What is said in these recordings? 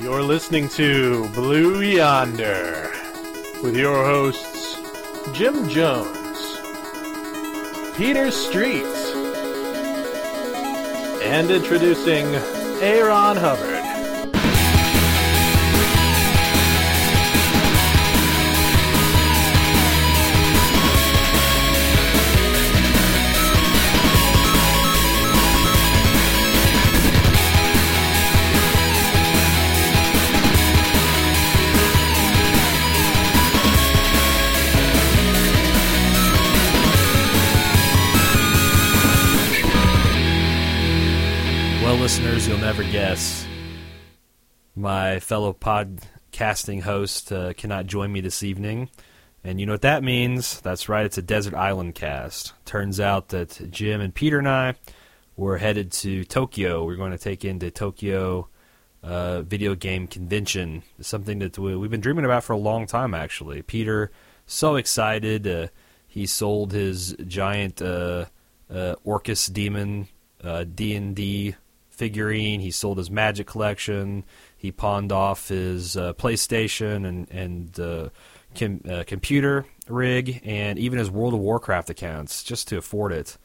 You're listening to Blue Yonder with your hosts Jim Jones, Peter Street, and introducing Aaron Hubbard. Fellow podcasting host uh, cannot join me this evening. And you know what that means? That's right, it's a Desert Island cast. Turns out that Jim and Peter and I were headed to Tokyo. We're going to take into Tokyo uh, video game convention. It's something that we, we've been dreaming about for a long time, actually. Peter, so excited. Uh, he sold his giant uh, uh, Orcus demon uh, D&D figurine. He sold his Magic collection. He pawned off his uh, PlayStation and and uh, com- uh, computer rig, and even his World of Warcraft accounts just to afford it.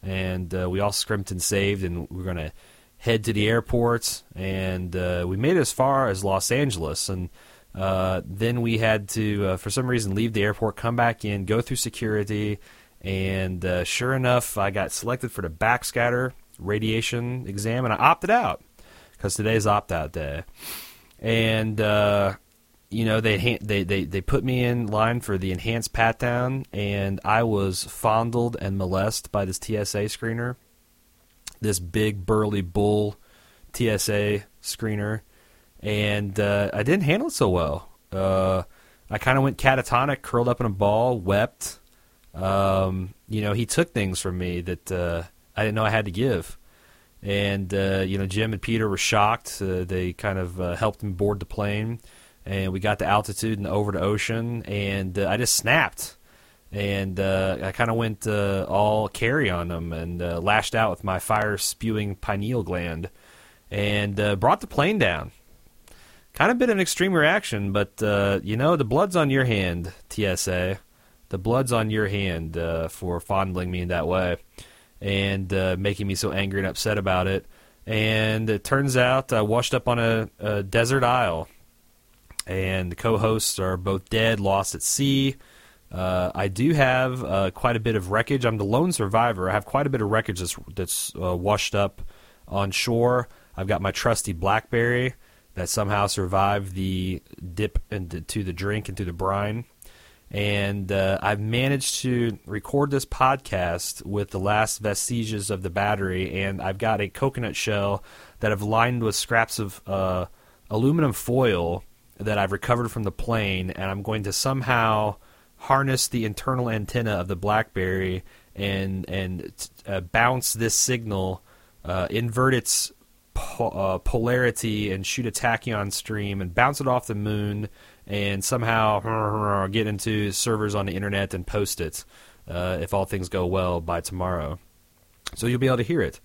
And uh, we all scrimped and saved, and we're gonna head to the airport. And uh, we made it as far as Los Angeles, and uh, then we had to, for some reason, leave the airport, come back in, go through security, and sure enough, I got selected for the backscatter radiation exam, and I opted out because today's opt out day. And uh, you know they, they they they put me in line for the enhanced pat down, and I was fondled and molested by this TSA screener, this big burly bull TSA screener, and uh, I didn't handle it so well. Uh, I kind of went catatonic, curled up in a ball, wept. Um, you know, he took things from me that uh, I didn't know I had to give. And, uh, you know, Jim and Peter were shocked. Uh, they kind of uh, helped me board the plane. And we got to altitude and over the ocean. And uh, I just snapped. And uh, I kind of went uh, all Carrie on them and lashed out with my fire spewing pineal gland and brought the plane down. Kind of been an extreme reaction, but, you know, the blood's on your hand, TSA. The blood's on your hand for fondling me in that way and uh, making me so angry and upset about it. And it turns out I washed up on a, a desert isle, and the co-hosts are both dead, lost at sea. Uh, I do have uh, quite a bit of wreckage. I'm the lone survivor. I have quite a bit of wreckage that's, that's uh, washed up on shore. I've got my trusty BlackBerry that somehow survived the dip into the drink into the brine and uh, I've managed to record this podcast with the last vestiges of the battery, and I've got a coconut shell that I've lined with scraps of uh, aluminum foil that I've recovered from the plane, and I'm going to somehow harness the internal antenna of the BlackBerry and and uh, bounce this signal, uh, invert its po- uh, polarity, and shoot a tachyon stream, and bounce it off the moon and somehow get into servers on the internet and post it uh, if all things go well by tomorrow. So you'll be able to hear it.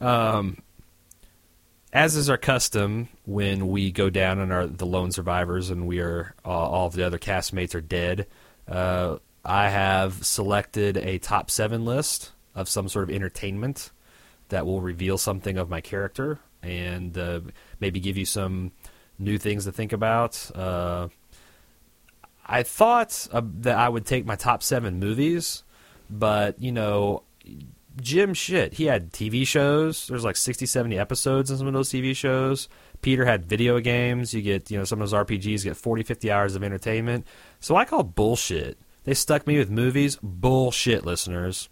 Um, as is our custom when we go down and are the lone survivors and we are uh, all of the other castmates are dead, uh, I have selected a top seven list of some sort of entertainment that will reveal something of my character and uh, maybe give you some new things to think about. I thought uh, that I would take my top seven movies, but you know, Jim shit, he had TV shows. There's like 60, 70 episodes in some of those TV shows. Peter had video games. You get, you know, some of those RPGs get 40, 50 hours of entertainment. So I call bullshit. They stuck me with movies. Bullshit, listeners.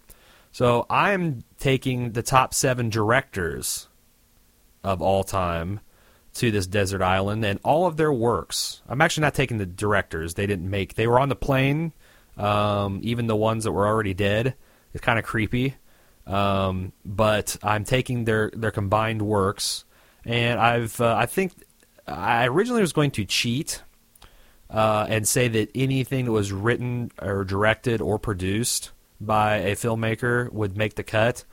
So I'm taking the top seven directors of all time to this desert island and all of their works. I'm actually not taking the directors. They didn't make. They were on the plane. Um, even the ones that were already dead. It's kind of creepy. Um, but I'm taking their their combined works, and I've uh, I think I originally was going to cheat uh, and say that anything that was written or directed or produced by a filmmaker would make the cut.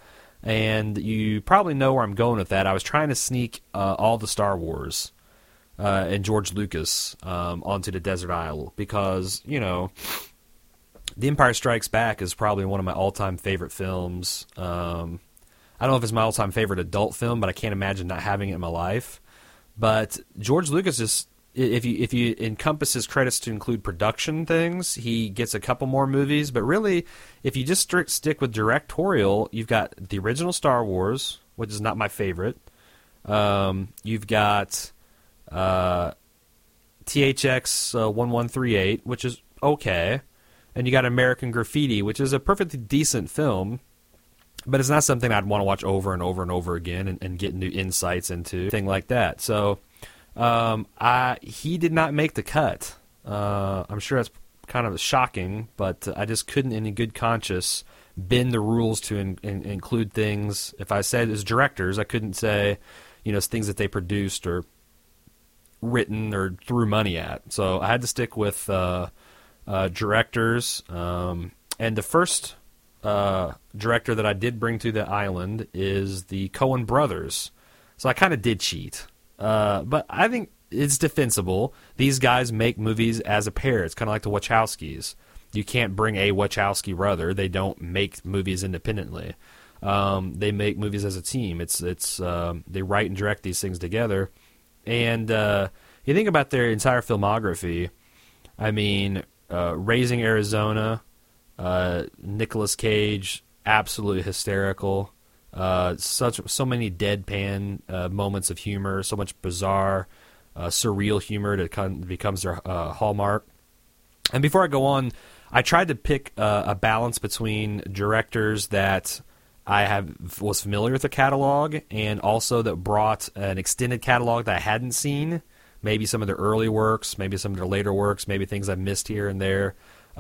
And you probably know where I'm going with that. I was trying to sneak uh, all the Star Wars uh, and George Lucas um, onto the desert isle because you know, The Empire Strikes Back is probably one of my all-time favorite films. Um, I don't know if it's my all-time favorite adult film, but I can't imagine not having it in my life. But George Lucas just if you if you encompass his credits to include production things, he gets a couple more movies. But really, if you just strict, stick with directorial, you've got the original Star Wars, which is not my favorite. Um, you've got uh, THX uh, one one three eight, which is okay, and you got American Graffiti, which is a perfectly decent film. But it's not something I'd want to watch over and over and over again and, and get new insights into thing like that. So um, I he did not make the cut. Uh, I'm sure that's kind of shocking, but I just couldn't, in a good conscience, bend the rules to in, in, include things. If I said as directors, I couldn't say, you know, things that they produced or written or threw money at. So I had to stick with uh, uh, directors. Um, and the first uh, director that I did bring to the island is the Coen brothers. So I kind of did cheat. Uh, but I think it's defensible. These guys make movies as a pair. It's kind of like the Wachowskis. You can't bring a Wachowski brother. They don't make movies independently. Um, they make movies as a team. It's it's um, they write and direct these things together. And uh, you think about their entire filmography. I mean, uh, Raising Arizona, uh, Nicolas Cage, absolutely hysterical. Uh, such so many deadpan uh, moments of humor, so much bizarre, uh, surreal humor that becomes their uh, hallmark. And before I go on, I tried to pick uh, a balance between directors that I have was familiar with the catalog and also that brought an extended catalog that I hadn't seen. Maybe some of their early works, maybe some of their later works, maybe things I've missed here and there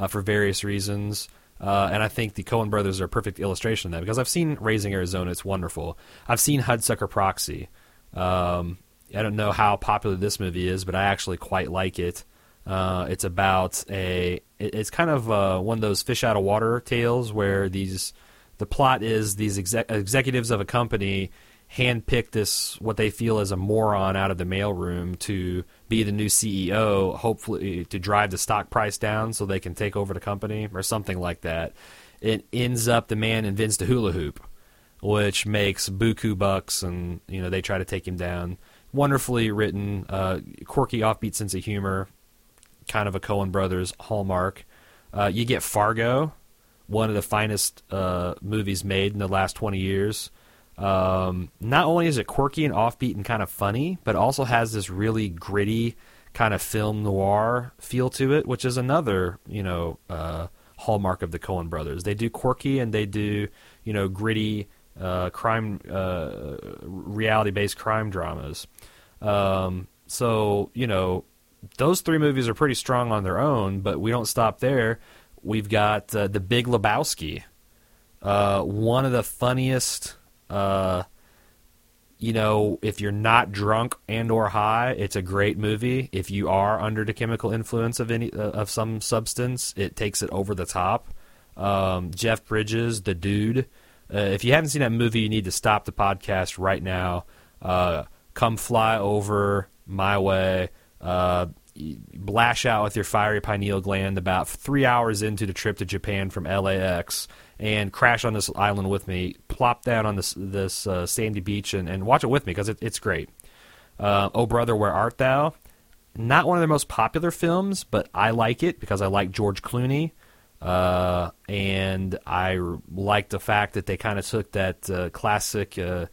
for various reasons. Uh, and I think the Coen brothers are a perfect illustration of that because I've seen Raising Arizona; it's wonderful. I've seen Hudsucker Proxy. Um, I don't know how popular this movie is, but I actually quite like it. Uh, it's about a. it's kind of uh, one of those fish out of water tales where these. The plot is these exec- executives of a company handpick this what they feel is a moron out of the mailroom to be the new CEO, hopefully to drive the stock price down so they can take over the company or something like that. It ends up the man invents the hula hoop, which makes buku bucks, and you know they try to take him down. Wonderfully written, uh, quirky, offbeat sense of humor, kind of a Coen Brothers hallmark. Uh, you get Fargo, one of the finest uh, movies made in the last twenty years. Um, not only is it quirky and offbeat and kind of funny, but also has this really gritty kind of film noir feel to it, which is another you know uh, hallmark of the Coen Brothers. They do quirky and they do you know gritty uh, crime, uh, reality-based crime dramas. Um, so you know those three movies are pretty strong on their own, but we don't stop there. We've got uh, the Big Lebowski, uh, one of the funniest uh, you know, if you're not drunk and or high, it's a great movie. If you are under the chemical influence of any uh, of some substance, it takes it over the top. Um, Jeff Bridges, the dude. Uh, if you haven't seen that movie, you need to stop the podcast right now. Uh, come fly over my way. Uh, blash out with your fiery pineal gland about three hours into the trip to Japan from LAX and crash on this island with me. Plop down on this this uh, sandy beach and, and watch it with me because it, it's great. Uh, oh brother, where art thou? Not one of their most popular films, but I like it because I like George Clooney. Uh, and I like the fact that they kind of took that uh, classic uh,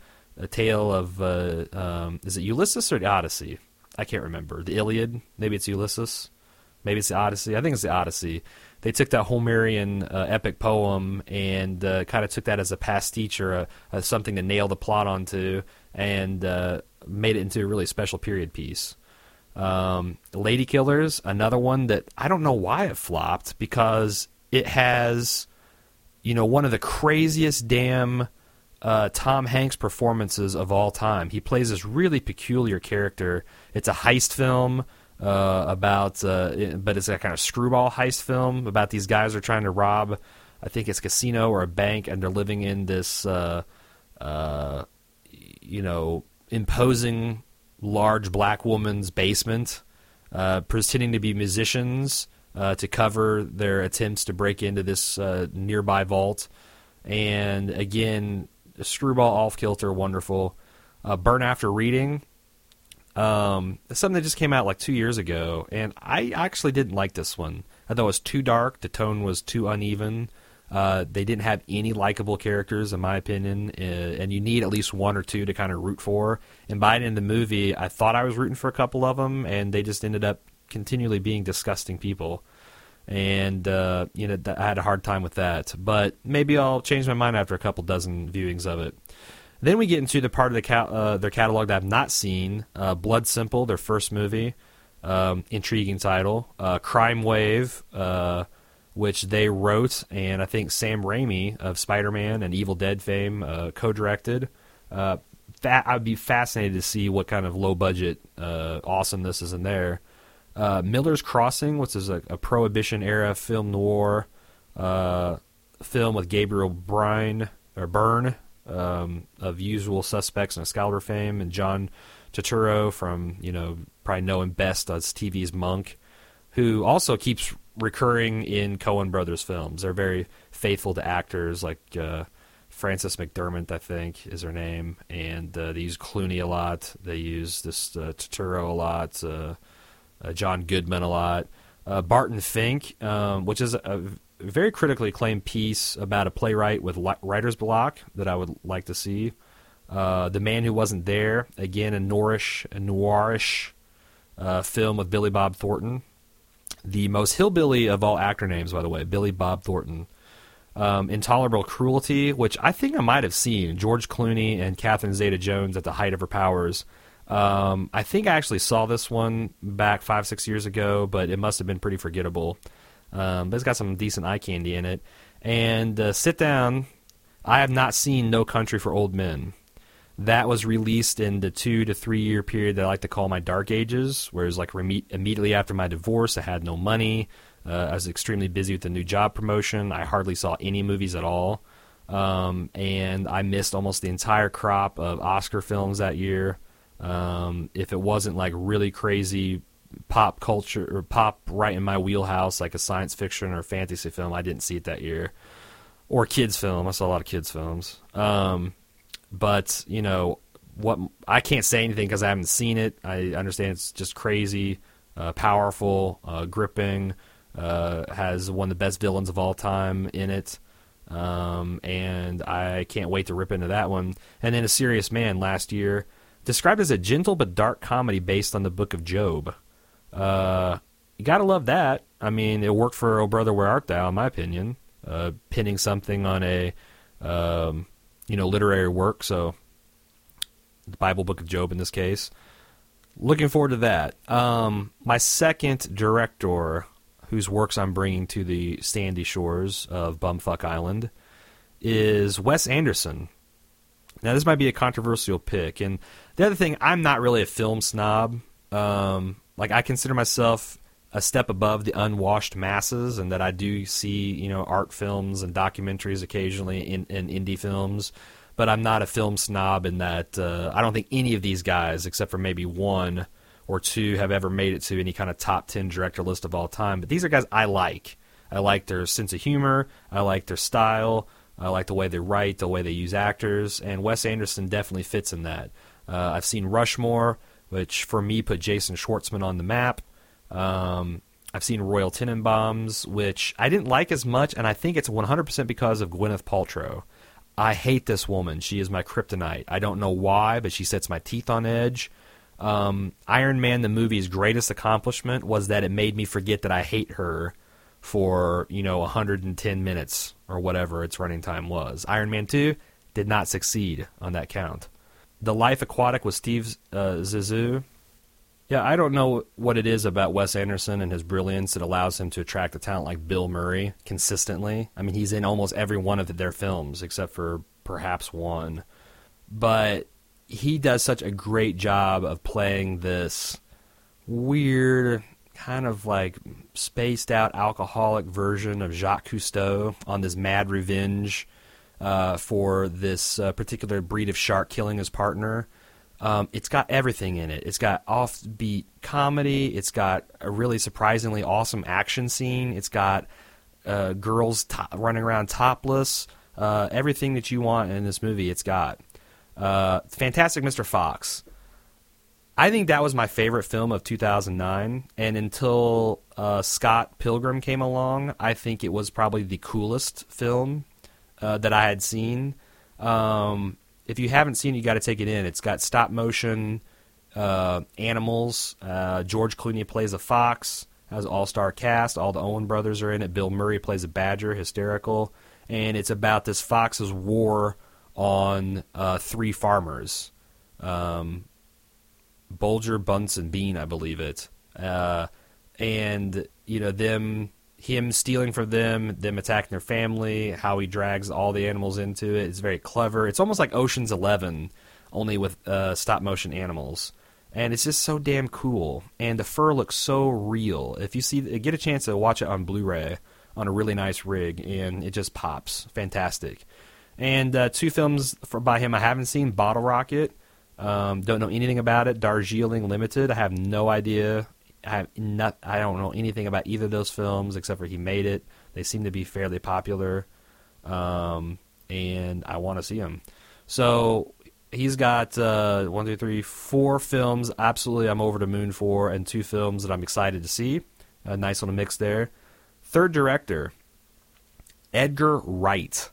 tale of uh, um, is it Ulysses or the Odyssey? I can't remember. The Iliad? Maybe it's Ulysses. Maybe it's the Odyssey. I think it's the Odyssey they took that Homerian uh, epic poem and uh, kind of took that as a pastiche or a, a, something to nail the plot onto, and uh, made it into a really special period piece. Um, Lady Killers, another one that I don't know why it flopped because it has, you know, one of the craziest damn uh, Tom Hanks performances of all time. He plays this really peculiar character. It's a heist film uh, about, uh, but it's a kind of screwball heist film about these guys are trying to rob, I think it's casino or a bank, and they're living in this, uh, uh, you know, imposing large black woman's basement, uh, pretending to be musicians uh, to cover their attempts to break into this uh, nearby vault. And again, screwball off kilter, wonderful. Burn After Reading, um, something that just came out like two years ago, and I actually didn't like this one. I thought it was too dark. The tone was too uneven. Uh, they didn't have any likable characters, in my opinion, uh, and you need at least one or two to kind of root for. And by the end of the movie, I thought I was rooting for a couple of them, and they just ended up continually being disgusting people. And uh, you know, I had a hard time with that. But maybe I'll change my mind after a couple dozen viewings of it. Then we get into the part of the ca- uh, their catalog that I've not seen. Uh, Blood Simple, their first movie, um, intriguing title. Uh, Crime Wave which they wrote, and I think Sam Raimi of Spider-Man and Evil Dead fame uh, co-directed. Uh, fa- I'd be fascinated to see what kind of low-budget uh, awesomeness is in there. Uh, Miller's Crossing, which is a, a Prohibition-era film noir uh, film with Gabriel Bryan or Byrne um, of Usual Suspects and Excalibur fame, and John Turturro from you know probably know him best as TV's Monk, who also keeps recurring in Coen Brothers films. They're very faithful to actors like uh, Frances McDermott, I think, is her name, and uh, they use Clooney a lot. They use this uh, Turturro a lot, uh, uh, John Goodman a lot. Uh, Barton Fink, um, which is a very critically acclaimed piece about a playwright with writer's block that I would like to see. the Man Who Wasn't There, again, a noirish, a noirish film with Billy Bob Thornton, the most hillbilly of all actor names, by the way, Billy Bob Thornton. Um, Intolerable Cruelty, which I think I might have seen. George Clooney and Catherine Zeta Jones at the height of her powers. Um, I think I actually saw this one back five, six years ago, but it must have been pretty forgettable. Um, but it's got some decent eye candy in it. And uh, Sit Down, I have not seen No Country for Old Men that was released in the two to three year period that I like to call my dark ages, whereas like immediately after my divorce, I had no money. Uh, I was extremely busy with the new job promotion. I hardly saw any movies at all, um, and I missed almost the entire crop of Oscar films that year. Um, if it wasn't like really crazy pop culture or pop right in my wheelhouse, like a science fiction or fantasy film, I didn't see it that year. Or kids film. I saw a lot of kids films. Um, but you know what? I can't say anything because I haven't seen it. I understand it's just crazy, uh, powerful, uh, gripping. Uh, has one of the best villains of all time in it. Um, and I can't wait to rip into that one. And then A Serious Man last year, described as a gentle but dark comedy based on the book of Job. Uh, you gotta love that. I mean, it worked for Oh Brother Where Art Thou, in my opinion. Uh, pinning something on a um, you know, literary work. So, the Bible Book of Job in this case. Looking forward to that. Um, my second director, whose works I'm bringing to the sandy shores of Bumfuck Island, is Wes Anderson. Now, this might be a controversial pick, and the other thing, I'm not really a film snob. Um, like, I consider myself a step above the unwashed masses, and that I do see you know art films and documentaries occasionally in, in indie films. But I'm not a film snob in that uh, I don't think any of these guys, except for maybe one or two, have ever made it to any kind of top ten director list of all time. But these are guys I like. I like their sense of humor. I like their style. I like the way they write, the way they use actors, and Wes Anderson definitely fits in that. Uh, I've seen Rushmore, which for me put Jason Schwartzman on the map. Um, I've seen Royal Tenenbaums, which I didn't like as much, and I think it's 100% because of Gwyneth Paltrow. I hate this woman. She is my kryptonite. I don't know why, but she sets my teeth on edge. Um, Iron Man, the movie's greatest accomplishment, was that it made me forget that I hate her for, you know, 110 minutes or whatever its running time was. Iron Man 2 did not succeed on that count. The Life Aquatic with Steve uh, Zissou yeah, I don't know what it is about Wes Anderson and his brilliance that allows him to attract a talent like Bill Murray consistently. I mean, he's in almost every one of their films except for perhaps one. But he does such a great job of playing this weird, kind of like spaced out alcoholic version of Jacques Cousteau on this mad revenge uh, for this uh, particular breed of shark killing his partner Um, it's got everything in it. It's got offbeat comedy. It's got a really surprisingly awesome action scene. It's got uh, girls to- running around topless. Uh, everything that you want in this movie, it's got. Uh, Fantastic Mr. Fox. I think that was my favorite film of 2009, and until uh, Scott Pilgrim came along, I think it was probably the coolest film uh, that I had seen. Um, if you haven't seen, it, you got to take it in. It's got stop motion uh, animals. Uh, George Clooney plays a fox. Has all star cast. All the Owen brothers are in it. Bill Murray plays a badger, hysterical, and it's about this fox's war on uh, three farmers. Um, Bulger, Bunsen, Bean, I believe it. Uh, and you know them, him stealing from them, them attacking their family, how he drags all the animals into it. It's very clever. It's almost like Ocean's Eleven, only with uh, stop motion animals. And it's just so damn cool. And the fur looks so real. If you see, get a chance to watch it on Blu-ray on a really nice rig, and it just pops. Fantastic. And uh, two films for, by him I haven't seen: Bottle Rocket um, don't know anything about it. Darjeeling Limited. I have no idea. I have not. I don't know anything about either of those films except for he made it. They seem to be fairly popular, um, and I want to see them. So he's got uh, one, two, three, four films. Absolutely, I'm over the moon for, and two films that I'm excited to see. A nice little mix there. Third director, Edgar Wright.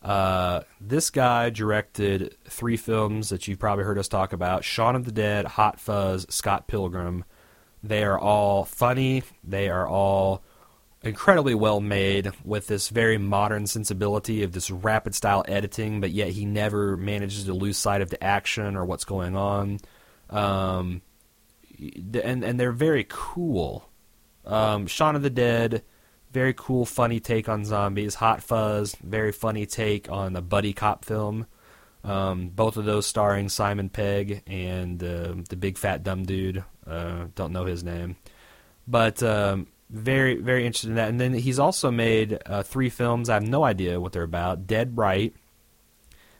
Uh, this guy directed three films that you've probably heard us talk about Shaun of the Dead, Hot Fuzz, Scott Pilgrim. They are all funny. They are all incredibly well made with this very modern sensibility of this rapid style editing, but yet he never manages to lose sight of the action or what's going on. Um, and, and they're very cool. Um, Shaun of the Dead very cool, funny take on zombies. Hot Fuzz, very funny take on a buddy cop film. Um, both of those starring Simon Pegg and uh, the big fat dumb dude. Uh, don't know his name, but um, very very interested in that. And then he's also made uh, three films. I have no idea what they're about. Dead Right,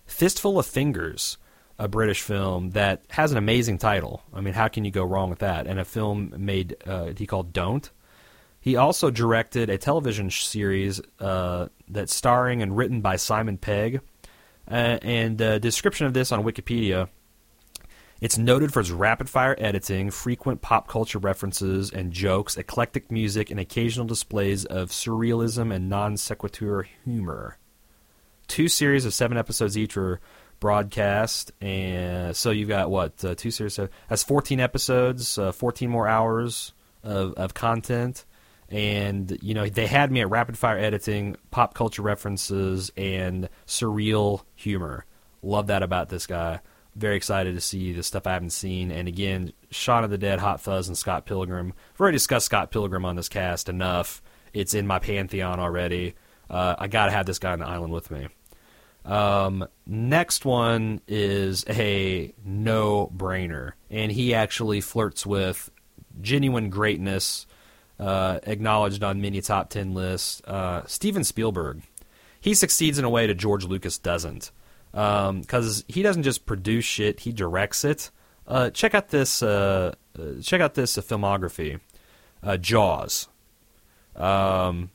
Fistful of Fingers, a British film that has an amazing title. I mean, how can you go wrong with that? And a film made uh, he called Don't he also directed a television series uh, that's starring and written by Simon Pegg. Uh, and a description of this on Wikipedia. It's noted for its rapid fire editing, frequent pop culture references and jokes, eclectic music, and occasional displays of surrealism and non sequitur humor. Two series of seven episodes each were broadcast, and so you've got what uh, two series? Of, That's fourteen episodes, uh, fourteen more hours of, of content and you know they had me at rapid fire editing, pop culture references, and surreal humor. Love that about this guy. Very excited to see the stuff I haven't seen. And again, Shaun of the Dead, Hot Fuzz, and Scott Pilgrim. I've already discussed Scott Pilgrim on this cast enough. It's in my pantheon already. Uh, I gotta have this guy on the island with me. Um, next one is a no-brainer, and he actually flirts with genuine greatness uh, acknowledged on many top 10 lists. Uh, Steven Spielberg. He succeeds in a way that George Lucas doesn't. Because um, he doesn't just produce shit, he directs it. Uh, check out this uh, uh, check out this filmography. Jaws. Um,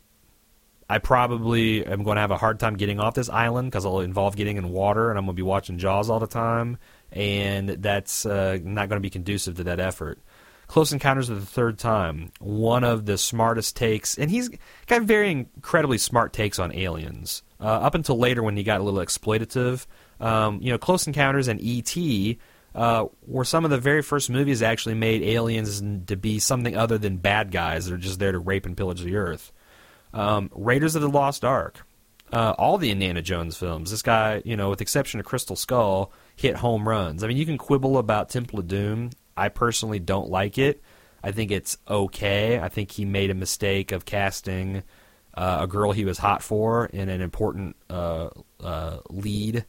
I probably am going to have a hard time getting off this island because it'll involve getting in water, and I'm going to be watching Jaws all the time, and that's uh, not going to be conducive to that effort. Close Encounters of the Third Time, one of the smartest takes, and he's got very incredibly smart takes on aliens. Uh, up until later when he got a little exploitative, um, you know, Close Encounters and E.T. Uh, were some of the very first movies that actually made aliens to be something other than bad guys that are just there to rape and pillage the earth. Um, Raiders of the Lost Ark, uh, all the Indiana Jones films. This guy, you know, with the exception of Crystal Skull, hit home runs. I mean, you can quibble about Temple of Doom I personally don't like it. I think it's okay. I think he made a mistake of casting uh, a girl he was hot for in an important uh, uh, lead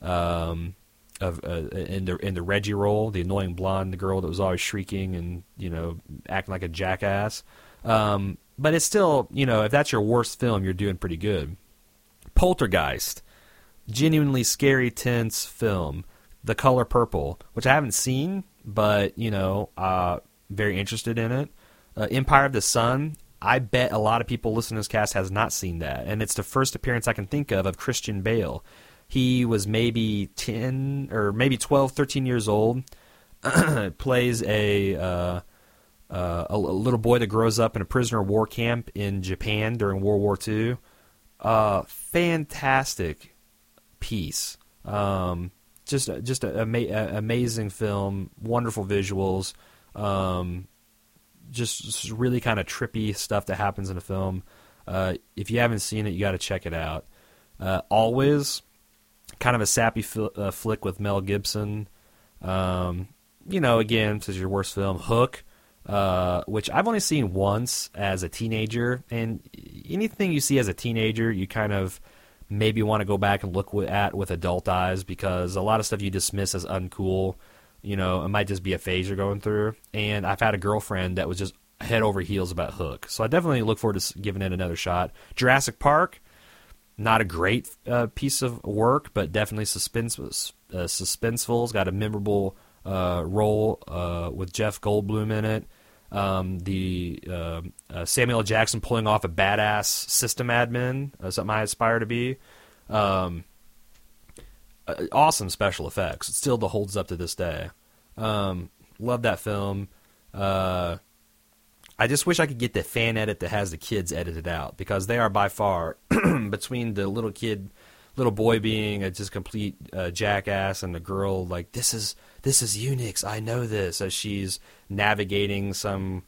um, of uh, in the in the Reggie role, the annoying blonde, the girl that was always shrieking and you know acting like a jackass. Um, but it's still, you know, if that's your worst film, you're doing pretty good. Poltergeist, genuinely scary, tense film The Color Purple, which I haven't seen, but you know, uh, very interested in it. Uh, Empire of the Sun. I bet a lot of people listening to this cast has not seen that, and it's the first appearance I can think of of Christian Bale. He was maybe 10 or maybe 12, 13 years old. plays a, uh, uh, a, little boy that grows up in a prisoner of war camp in Japan during World War II. Uh, fantastic piece. Um, just just an ama- amazing film, wonderful visuals, um, just, just really kind of trippy stuff that happens in the film. Uh, if you haven't seen it, you got to check it out. Uh, Always, kind of a sappy fl- uh, flick with Mel Gibson. Um, you know, again, this is your worst film. Hook, uh, which I've only seen once as a teenager, and anything you see as a teenager, you kind of maybe want to go back and look at with adult eyes because a lot of stuff you dismiss as uncool, you know, it might just be a phase you're going through. And I've had a girlfriend that was just head over heels about Hook, so I definitely look forward to giving it another shot. Jurassic Park, not a great uh, piece of work, but definitely suspense, uh, suspenseful. It's got a memorable uh, role uh, with Jeff Goldblum in it. Um, the uh, uh, Samuel. Jackson pulling off a badass system admin, uh, something I aspire to be. Um, uh, awesome special effects. It still holds up to this day. Um, love that film. Uh, I just wish I could get the fan edit that has the kids edited out because they are by far between the little kid, little boy being a just complete uh, jackass and the girl like this is this is Unix. I know this as she's navigating some.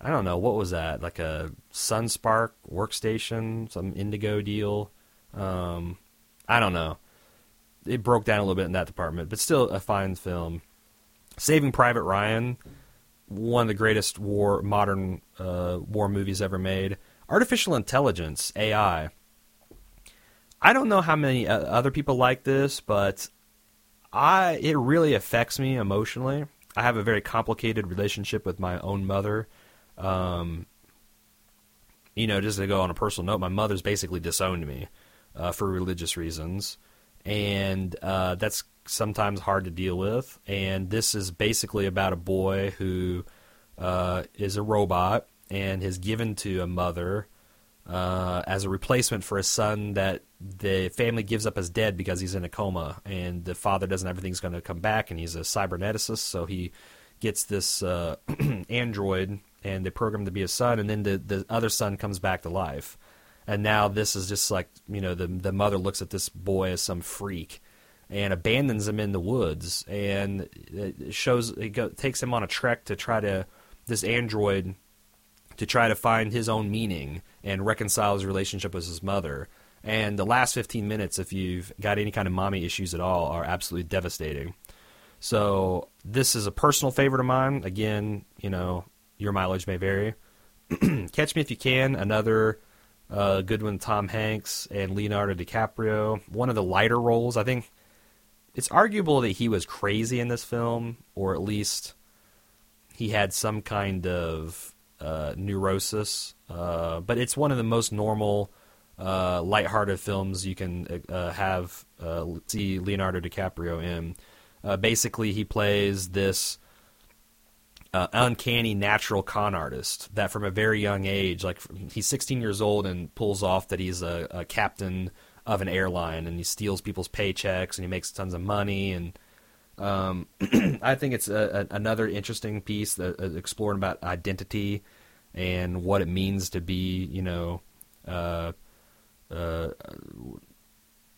I don't know what was that like a Sun SPARC workstation, some Indigo deal. Um, I don't know. It broke down a little bit in that department, but still a fine film. Saving Private Ryan, one of the greatest war modern uh, war movies ever made. Artificial intelligence, AI. I don't know how many uh, other people like this, but I it really affects me emotionally. I have a very complicated relationship with my own mother. Um, you know, just to go on a personal note, my mother's basically disowned me uh, for religious reasons, and uh, that's sometimes hard to deal with. And this is basically about a boy who uh, is a robot and is given to a mother uh, as a replacement for a son that the family gives up as dead because he's in a coma, and the father doesn't everything's going to come back, and he's a cyberneticist, so he gets this uh, android, and they program him to be a son, and then the the other son comes back to life, and now this is just like you know the the mother looks at this boy as some freak. And abandons him in the woods, and it shows it go, takes him on a trek to try to this android to try to find his own meaning and reconcile his relationship with his mother. And the last 15 minutes, if you've got any kind of mommy issues at all, are absolutely devastating. So this is a personal favorite of mine. Again, you know, your mileage may vary. Catch Me If You Can, another uh, good one, Tom Hanks and Leonardo DiCaprio. One of the lighter roles. I think it's arguable that he was crazy in this film, or at least he had some kind of uh, neurosis. Uh, but it's one of the most normal, uh, lighthearted films you can uh, have uh, see Leonardo DiCaprio in. Uh, basically, he plays this uncanny natural con artist that from a very young age, like he's 16 years old and pulls off that he's a, a captain of an airline and he steals people's paychecks and he makes tons of money and um, I think it's a, a, another interesting piece that uh, exploring about identity and what it means to be, you know, uh, uh,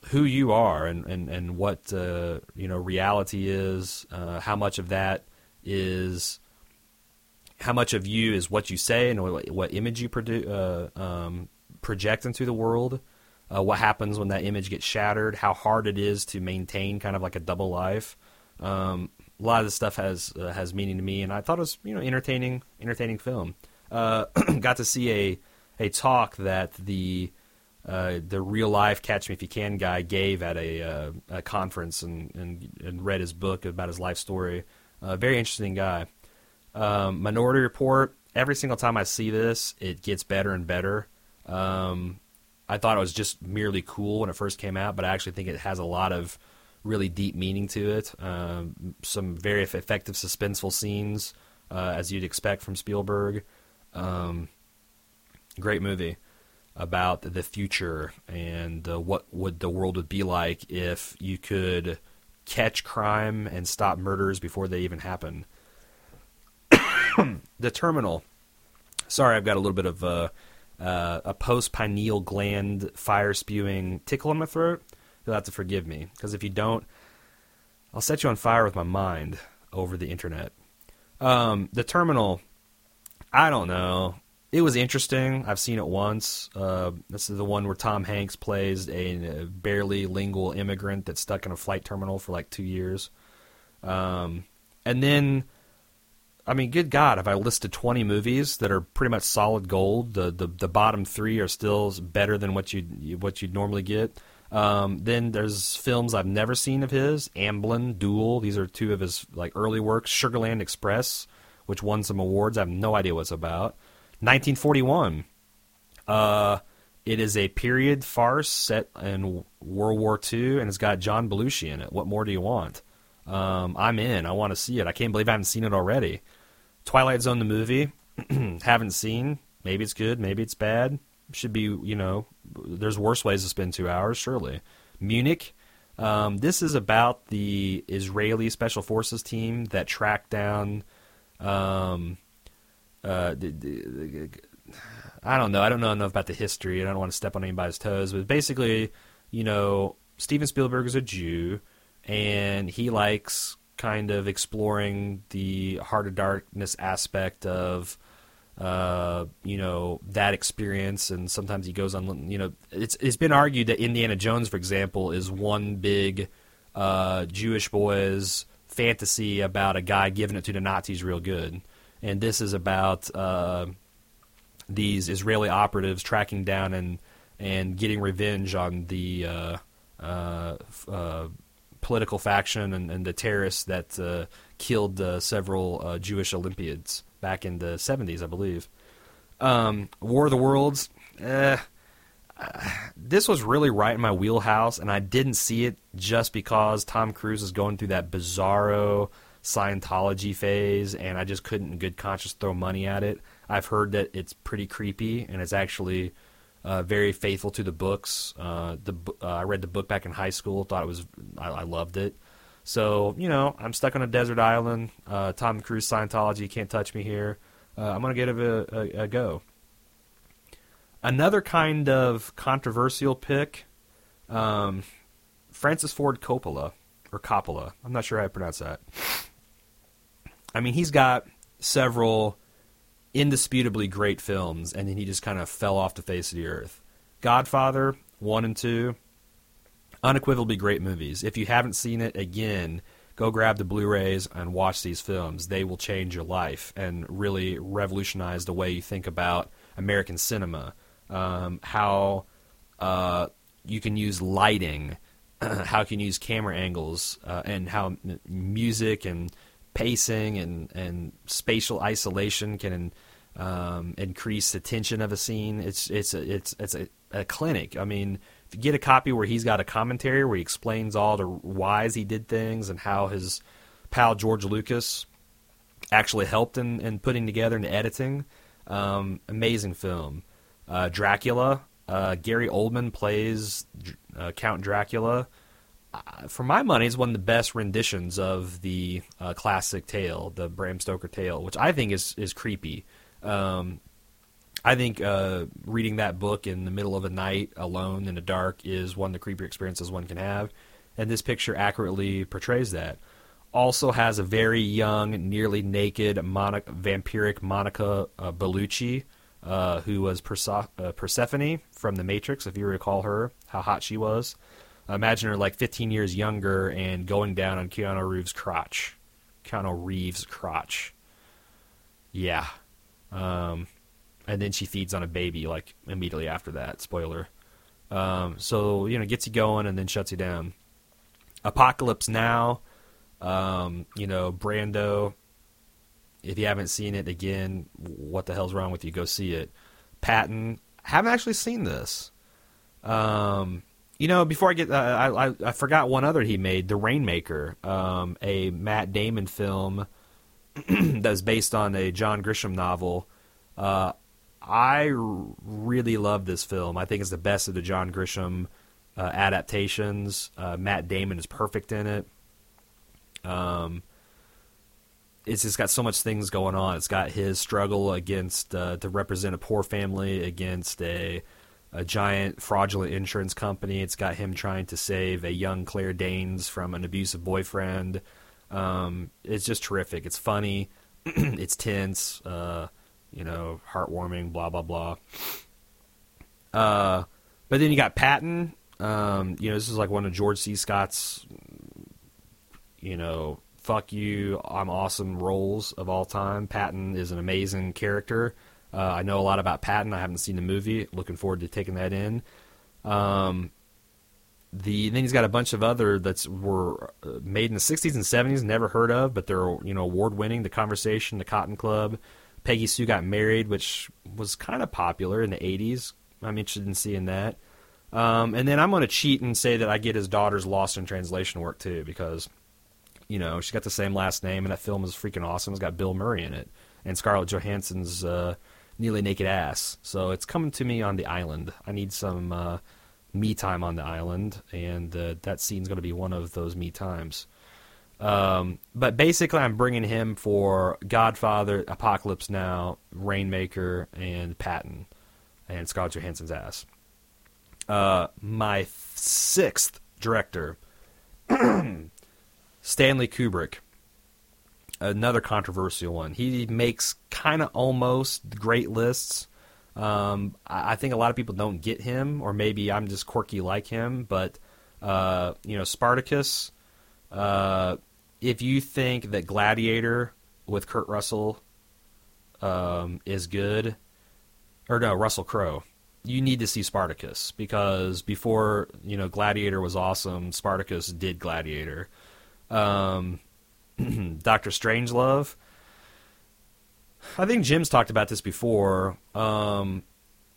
who you are and, and, and what, uh, you know, reality is, uh, how much of that is, how much of you is what you say and what, what image you produ- uh, um, project into the world. What happens when that image gets shattered? How hard it is to maintain kind of like a double life. Um, a lot of this stuff has uh, has meaning to me, and I thought it was you know entertaining entertaining film. Uh, got to see a a talk that the uh, the real life Catch Me If You Can guy gave at a, uh, a conference and, and, and read his book about his life story. Uh, very interesting guy. Um, Minority Report. Every single time I see this, it gets better and better. Um, I thought it was just merely cool when it first came out, but I actually think it has a lot of really deep meaning to it. Um, some very effective suspenseful scenes, uh, as you'd expect from Spielberg. Um, great movie about the future and uh, what would the world would be like if you could catch crime and stop murders before they even happen. the Terminal. Sorry, I've got a little bit of uh, uh, a post pineal gland fire spewing tickle in my throat. You'll have to forgive me because if you don't, I'll set you on fire with my mind over the internet. Um, the Terminal. I don't know it was interesting. I've seen it once. Uh, this is the one where Tom Hanks plays a, a, barely lingual immigrant that's stuck in a flight terminal for like two years. Um, and then, I mean, good God, have I listed 20 movies that are pretty much solid gold? The the, the bottom three are still better than what you what you'd normally get. Um, then there's films I've never seen of his: Amblin, Duel. These are two of his like early works. Sugarland Express, which won some awards. I have no idea what it's about. 1941. Uh, it is a period farce set in World War II, and it's got John Belushi in it. What more do you want? Um, I'm in. I want to see it. I can't believe I haven't seen it already. Twilight Zone, the movie, haven't seen. Maybe it's good. Maybe it's bad. Should be, you know, there's worse ways to spend two hours, surely. Munich. Um, this is about the Israeli Special Forces team that tracked down um, uh, the, the, I don't know. I don't know enough about the history. I don't want to step on anybody's toes, but basically, you know, Steven Spielberg is a Jew, and he likes kind of exploring the heart of darkness aspect of uh, you know that experience. And sometimes he goes on you know it's it's been argued that Indiana Jones for example is one big uh, Jewish boy's fantasy about a guy giving it to the Nazis real good. And this is about uh, these Israeli operatives tracking down and and getting revenge on the uh, uh, political faction and, and, the terrorists that uh, killed uh, several Jewish Olympiads back in the 70s, I believe. Um, War of the Worlds. Eh, this was really right in my wheelhouse, and I didn't see it just because Tom Cruise is going through that bizarro Scientology phase, and I just couldn't in good conscience throw money at it. I've heard that it's pretty creepy, and it's actually uh, very faithful to the books. Uh, the uh, I read the book back in high school, thought it was I, I loved it. So you know, I'm stuck on a desert island. Uh, Tom Cruise Scientology can't touch me here. Uh, I'm gonna give it a, a, a go. Another kind of controversial pick, um, Francis Ford Coppola or Coppola. I'm not sure how I pronounce that. I mean, he's got several indisputably great films, and then he just kind of fell off the face of the earth. Godfather, 1 and 2, unequivocally great movies. If you haven't seen it, again, go grab the Blu rays and watch these films. They will change your life and really revolutionize the way you think about American cinema. Um, how uh, you can use lighting, how you can use camera angles, uh, and how music and pacing and, and spatial isolation can um, increase the tension of a scene. It's it's a, it's it's a, a, clinic. I mean, if you get a copy where he's got a commentary where he explains all the whys he did things and how his pal George Lucas actually helped in, in putting together and editing. Um, amazing film. Uh, Dracula. Uh, Gary Oldman plays uh, Count Dracula for my money, is one of the best renditions of the uh, classic tale, the Bram Stoker tale, which I think is is creepy. Um, I think uh, reading that book in the middle of the night alone in the dark is one of the creepier experiences one can have, and this picture accurately portrays that. Also has a very young, nearly naked, vampiric Monica uh, Bellucci, uh, who was uh, Persephone from The Matrix, if you recall her, how hot she was imagine her like 15 years younger and going down on Keanu Reeves' crotch. Keanu Reeves' crotch. Yeah. Um, and then she feeds on a baby like immediately after that. Spoiler. Um, so you know, gets you going and then shuts you down. Apocalypse Now. Um, you know, Brando. If you haven't seen it, again, what the hell's wrong with you? Go see it. Patton. Haven't actually seen this. Um, you know, before I get, uh, I, I I forgot one other he made, The Rainmaker, um, a Matt Damon film that was based on a John Grisham novel. Uh, I really love this film. I think it's the best of the John Grisham uh, adaptations. Uh, Matt Damon is perfect in it. Um, it's just got so much things going on. It's got his struggle against uh, to represent a poor family against a a giant fraudulent insurance company. It's got him trying to save a young Claire Danes from an abusive boyfriend. Um, it's just terrific. It's funny. it's tense. Uh, you know, heartwarming. Blah blah blah. Uh, but then you got Patton. Um, you know, this is like one of George C. Scott's, you know, fuck you, I'm awesome roles of all time. Patton is an amazing character. Uh, I know a lot about Patton. I haven't seen the movie. Looking forward to taking that in. Um, the then he's got a bunch of other that's were uh, made in the 60s and 70s, never heard of, but they're you know award winning. The Conversation, The Cotton Club, Peggy Sue Got Married, which was kind of popular in the 80s. I'm interested in seeing that. Um, and then I'm going to cheat and say that I get his daughter's Lost in Translation work too, because you know she's got the same last name, and that film is freaking awesome. It's got Bill Murray in it and Scarlett Johansson's uh, nearly naked ass. So it's coming to me on the island. I need some uh, me time on the island, and uh, that scene's going to be one of those me times. Um, but basically, I'm bringing him for Godfather, Apocalypse Now, Rainmaker, and Patton, and Scarlett Johansson's ass. Uh, my sixth director, Stanley Kubrick. Another controversial one. He makes kind of almost great lists. Um, I, I think a lot of people don't get him, or maybe I'm just quirky like him. But uh, you know, Spartacus. Uh, if you think that Gladiator with Kurt Russell um, is good, or no, Russell Crowe, you need to see Spartacus because before you know Gladiator was awesome, Spartacus did Gladiator. Um, Doctor Strangelove. I think Jim's talked about this before. Um,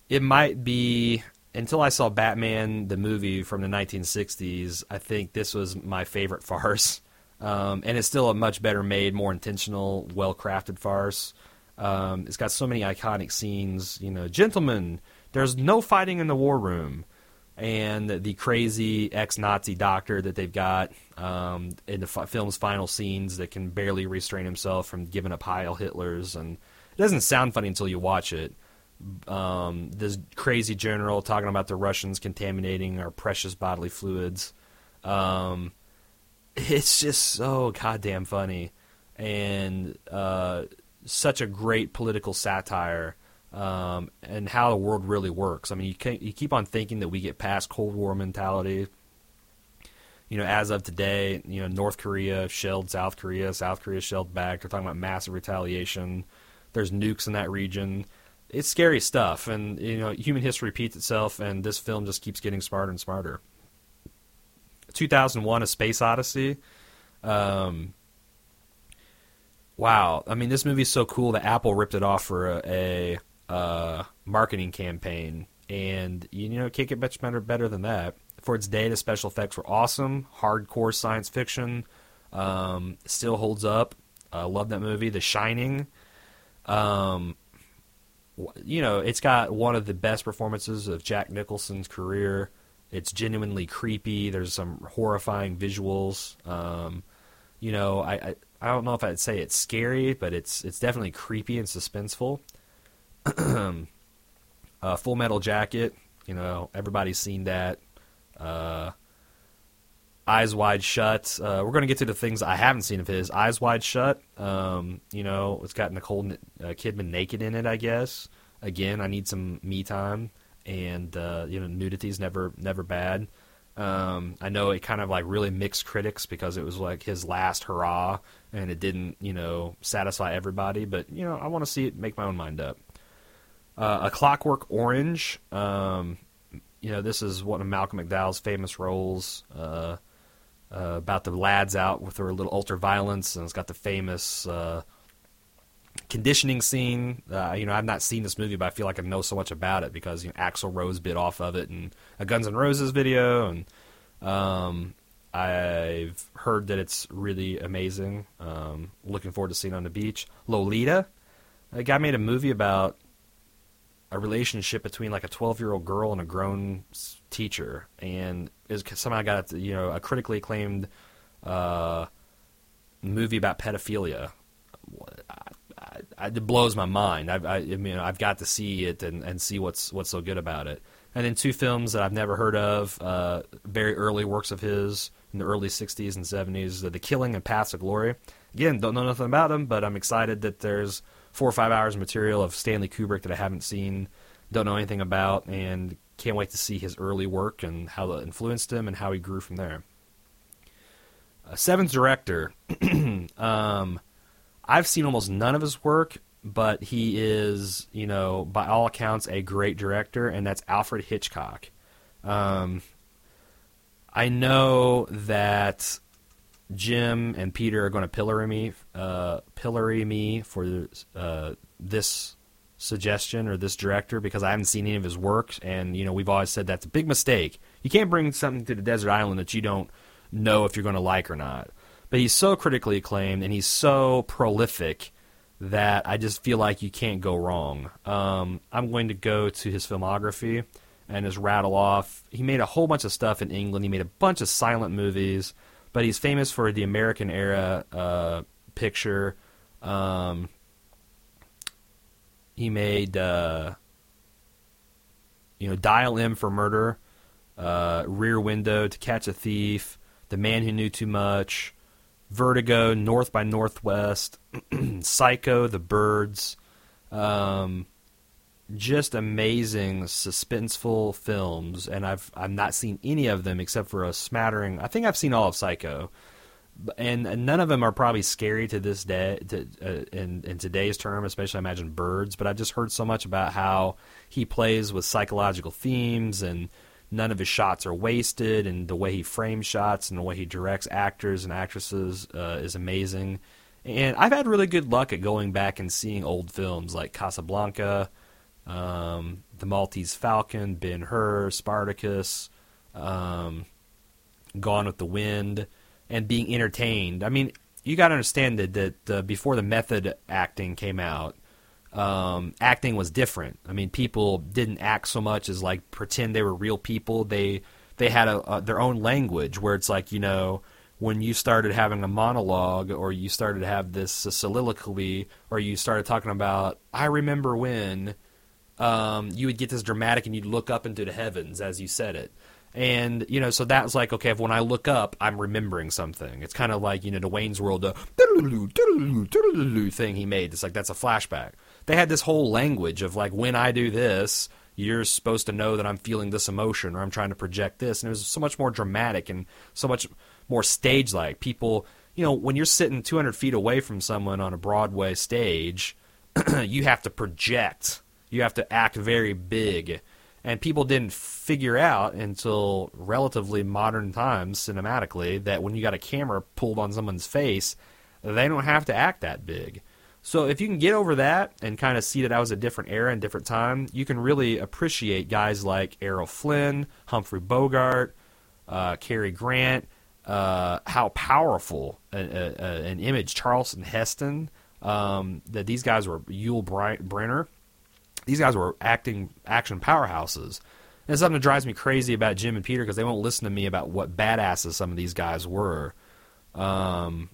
it might be until I saw Batman the movie from the 1960s. I think this was my favorite farce, um, and it's still a much better made, more intentional, well crafted farce. Um, it's got so many iconic scenes. You know, gentlemen, there's no fighting in the war room and the crazy ex-Nazi doctor that they've got um, in the f- film's final scenes that can barely restrain himself from giving up Heil Hitler's, and it doesn't sound funny until you watch it. Um, this crazy general talking about the Russians contaminating our precious bodily fluids. Um, it's just so goddamn funny, and uh, such a great political satire um, and how the world really works. I mean, you, you keep on thinking that we get past Cold War mentality. You know, as of today, you know, North Korea shelled South Korea, South Korea shelled back. They're talking about massive retaliation. There's nukes in that region. It's scary stuff, and you know, human history repeats itself, and this film just keeps getting smarter and smarter. 2001: A Space Odyssey. Um, wow, I mean, this movie's so cool that Apple ripped it off for a, a uh, marketing campaign, and you know, can't get much better better than that. For its day, the special effects were awesome, hardcore science fiction, um, still holds up. I uh, love that movie, The Shining. Um, you know, it's got one of the best performances of Jack Nicholson's career. It's genuinely creepy. There's some horrifying visuals. Um, you know, I, I I don't know if I'd say it's scary, but it's it's definitely creepy and suspenseful. uh, Full Metal Jacket, you know, everybody's seen that. Uh, Eyes Wide Shut. Uh, we're going to get to the things I haven't seen of his. Eyes Wide Shut. Um, you know, it's got Nicole uh, Kidman naked in it. I guess. Again, I need some me time, and uh, you know, nudity's never never bad. Um, I know it kind of like really mixed critics because it was like his last hurrah, and it didn't you know satisfy everybody. But you know, I want to see it make my own mind up. Uh, a Clockwork Orange. Um, you know, this is one of Malcolm McDowell's famous roles uh, uh, about the lads out with their little ultra violence, and it's got the famous uh, conditioning scene. Uh, you know, I've not seen this movie, but I feel like I know so much about it because you know, Axl Rose bit off of it and a Guns N' Roses video, and um, I've heard that it's really amazing. Um, looking forward to seeing on the beach. Lolita, a guy made a movie about a relationship between like a 12 year old girl and a grown teacher, and is somehow got you know a critically acclaimed uh, movie about pedophilia. I, I, it blows my mind. I've, I, I mean, I've got to see it and, and see what's what's so good about it. And then two films that I've never heard of, uh, very early works of his in the early '60s and '70s, The Killing and Paths of Glory. Again, don't know nothing about them, but I'm excited that there's four or five hours of material of Stanley Kubrick that I haven't seen, don't know anything about, and can't wait to see his early work and how that influenced him and how he grew from there. Uh, Seven's director. um, I've seen almost none of his work, but he is, you know, by all accounts, a great director, and that's Alfred Hitchcock. Um, I know that Jim and Peter are going to pillory me, uh, pillory me for uh, this suggestion or this director because I haven't seen any of his work, and you know we've always said that's a big mistake. You can't bring something to the desert island that you don't know if you're going to like or not. But he's so critically acclaimed and he's so prolific that I just feel like you can't go wrong. Um, I'm going to go to his filmography and just rattle off. He made a whole bunch of stuff in England. He made a bunch of silent movies, but he's famous for the American era uh, picture. Um, he made, uh, you know, Dial M for Murder, uh, Rear Window, To Catch a Thief, The Man Who Knew Too Much, Vertigo, North by Northwest, Psycho, The Birds. Um, just amazing suspenseful films, and I've I've not seen any of them except for a smattering. I think I've seen all of Psycho, and, none of them are probably scary to this day. To, uh, in in today's term, especially I imagine Birds. But I've just heard so much about how he plays with psychological themes and none of his shots are wasted, and the way he frames shots and the way he directs actors and actresses uh, is amazing. And I've had really good luck at going back and seeing old films like Casablanca, um, The Maltese Falcon, Ben Hur, Spartacus, um, Gone with the Wind, and being entertained. I mean, you got to understand that, that uh, before the method acting came out, um, acting was different. I mean, people didn't act so much as like pretend they were real people. They they had a, a, their own language where it's like you know when you started having a monologue or you started to have this soliloquy or you started talking about I remember when um, you would get this dramatic and you'd look up into the heavens as you said it. And you know, so that was like okay. If when I look up, I'm remembering something. It's kind of like you know the Wayne's World uh, thing he made. It's like that's a flashback they had this whole language of like when I do this, you're supposed to know that I'm feeling this emotion or I'm trying to project this, and it was so much more dramatic and so much more stage like. People, you know, when you're sitting 200 feet away from someone on a Broadway stage, you have to project. You have to act very big. And people didn't figure out until relatively modern times cinematically that when you got a camera pulled on someone's face, they don't have to act that big. So if you can get over that and kind of see that that was a different era and different time, you can really appreciate guys like Errol Flynn, Humphrey Bogart, uh, Cary Grant, uh, how powerful a, a, a, an image Charlton Heston, um, that these guys were Yul Brynner. These guys were acting action powerhouses. And it's something that drives me crazy about Jim and Peter because they won't listen to me about what badasses some of these guys were. Um,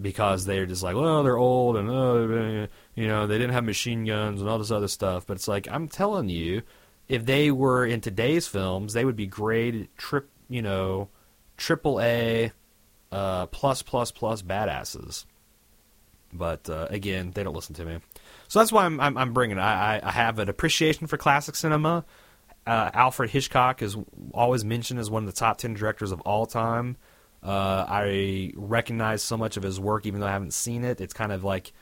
because they're just like, well, they're old and uh, you know they didn't have machine guns and all this other stuff. But it's like I'm telling you, if they were in today's films, they would be great trip, you know, triple A, uh, plus plus plus badasses. But uh, again, they don't listen to me, so that's why I'm I'm, I'm bringing it. I, I have an appreciation for classic cinema. Uh, Alfred Hitchcock is always mentioned as one of the top ten directors of all time. Uh, I recognize so much of his work, even though I haven't seen it. It's kind of like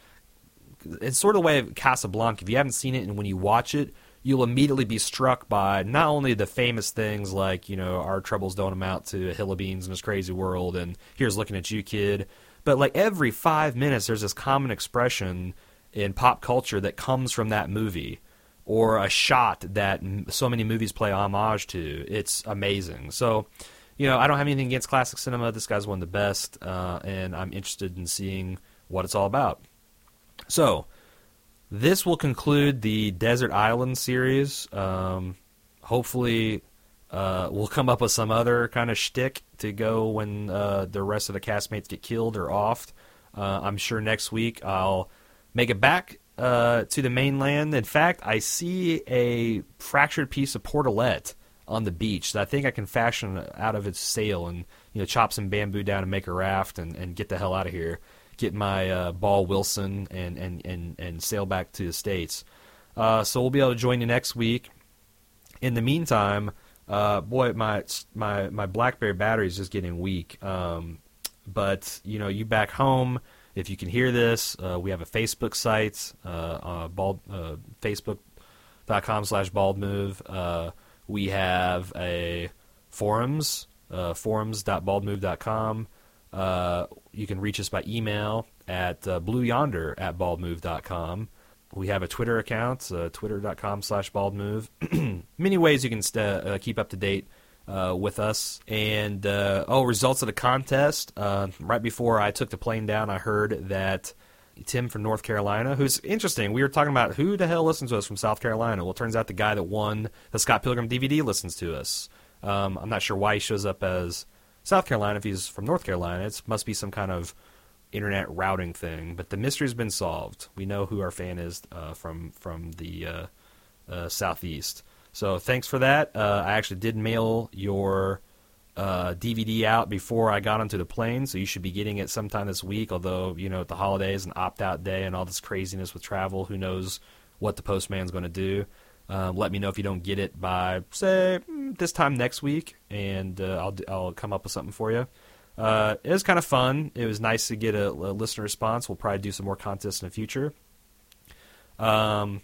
it's sort of the way of Casablanca. If you haven't seen it, and when you watch it, you'll immediately be struck by not only the famous things like you know our troubles don't amount to a hill of beans in this crazy world, and here's looking at you, kid, but like every five minutes, there's this common expression in pop culture that comes from that movie or a shot that so many movies play homage to. It's amazing. So, you know, I don't have anything against classic cinema. This guy's one of the best, uh, and I'm interested in seeing what it's all about. So, this will conclude the Desert Island series. Um, hopefully, uh, we'll come up with some other kind of shtick to go when uh, the rest of the castmates get killed or offed. Uh, I'm sure next week I'll make it back uh, to the mainland. In fact, I see a fractured piece of portalette on the beach that I think I can fashion out of its sail and you know chop some bamboo down and make a raft and, and get the hell out of here. Get my uh, ball Wilson and, and, and, and sail back to the states. Uh, so we'll be able to join you next week. In the meantime, uh, boy, my my my BlackBerry battery is just getting weak. Um, but you know, you back home, if you can hear this, uh, we have a Facebook site, uh, uh, bald, uh, facebook.com slash baldmove. Uh, we have a forums, uh, forums.baldmove.com. Uh, you can reach us by email at uh, at baldmove.com. We have a Twitter account, uh, twitter.com slash baldmove. Many ways you can st- uh, keep up to date uh, with us. And uh, oh, results of the contest. Uh, right before I took the plane down, I heard that Tim from North Carolina, who's interesting. We were talking about who the hell listens to us from South Carolina. Well, it turns out the guy that won the Scott Pilgrim DVD listens to us. Um, I'm not sure why he shows up as South Carolina if he's from North Carolina. It must be some kind of internet routing thing. But the mystery's been solved. We know who our fan is uh, from from the uh, uh, southeast. So thanks for that. Uh, I actually did mail your uh, DVD out before I got onto the plane, so you should be getting it sometime this week. Although you know the holidays and opt out day and all this craziness with travel, who knows what the postman's going to do. Um, let me know if you don't get it by say mm, this time next week, and uh, I'll I'll come up with something for you. Uh, it was kind of fun. It was nice to get a, a, listener response. We'll probably do some more contests in the future. Um,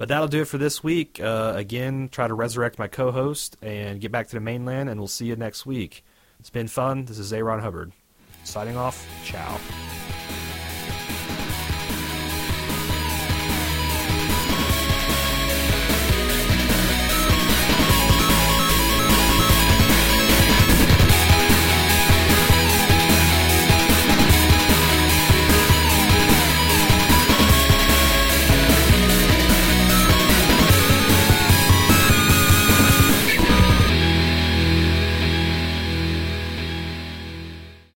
but that'll do it for this week. Uh, again, try to resurrect my co host and get back to the mainland, and we'll see you next week. It's been fun. This is A. Ron Hubbard. Signing off. Ciao.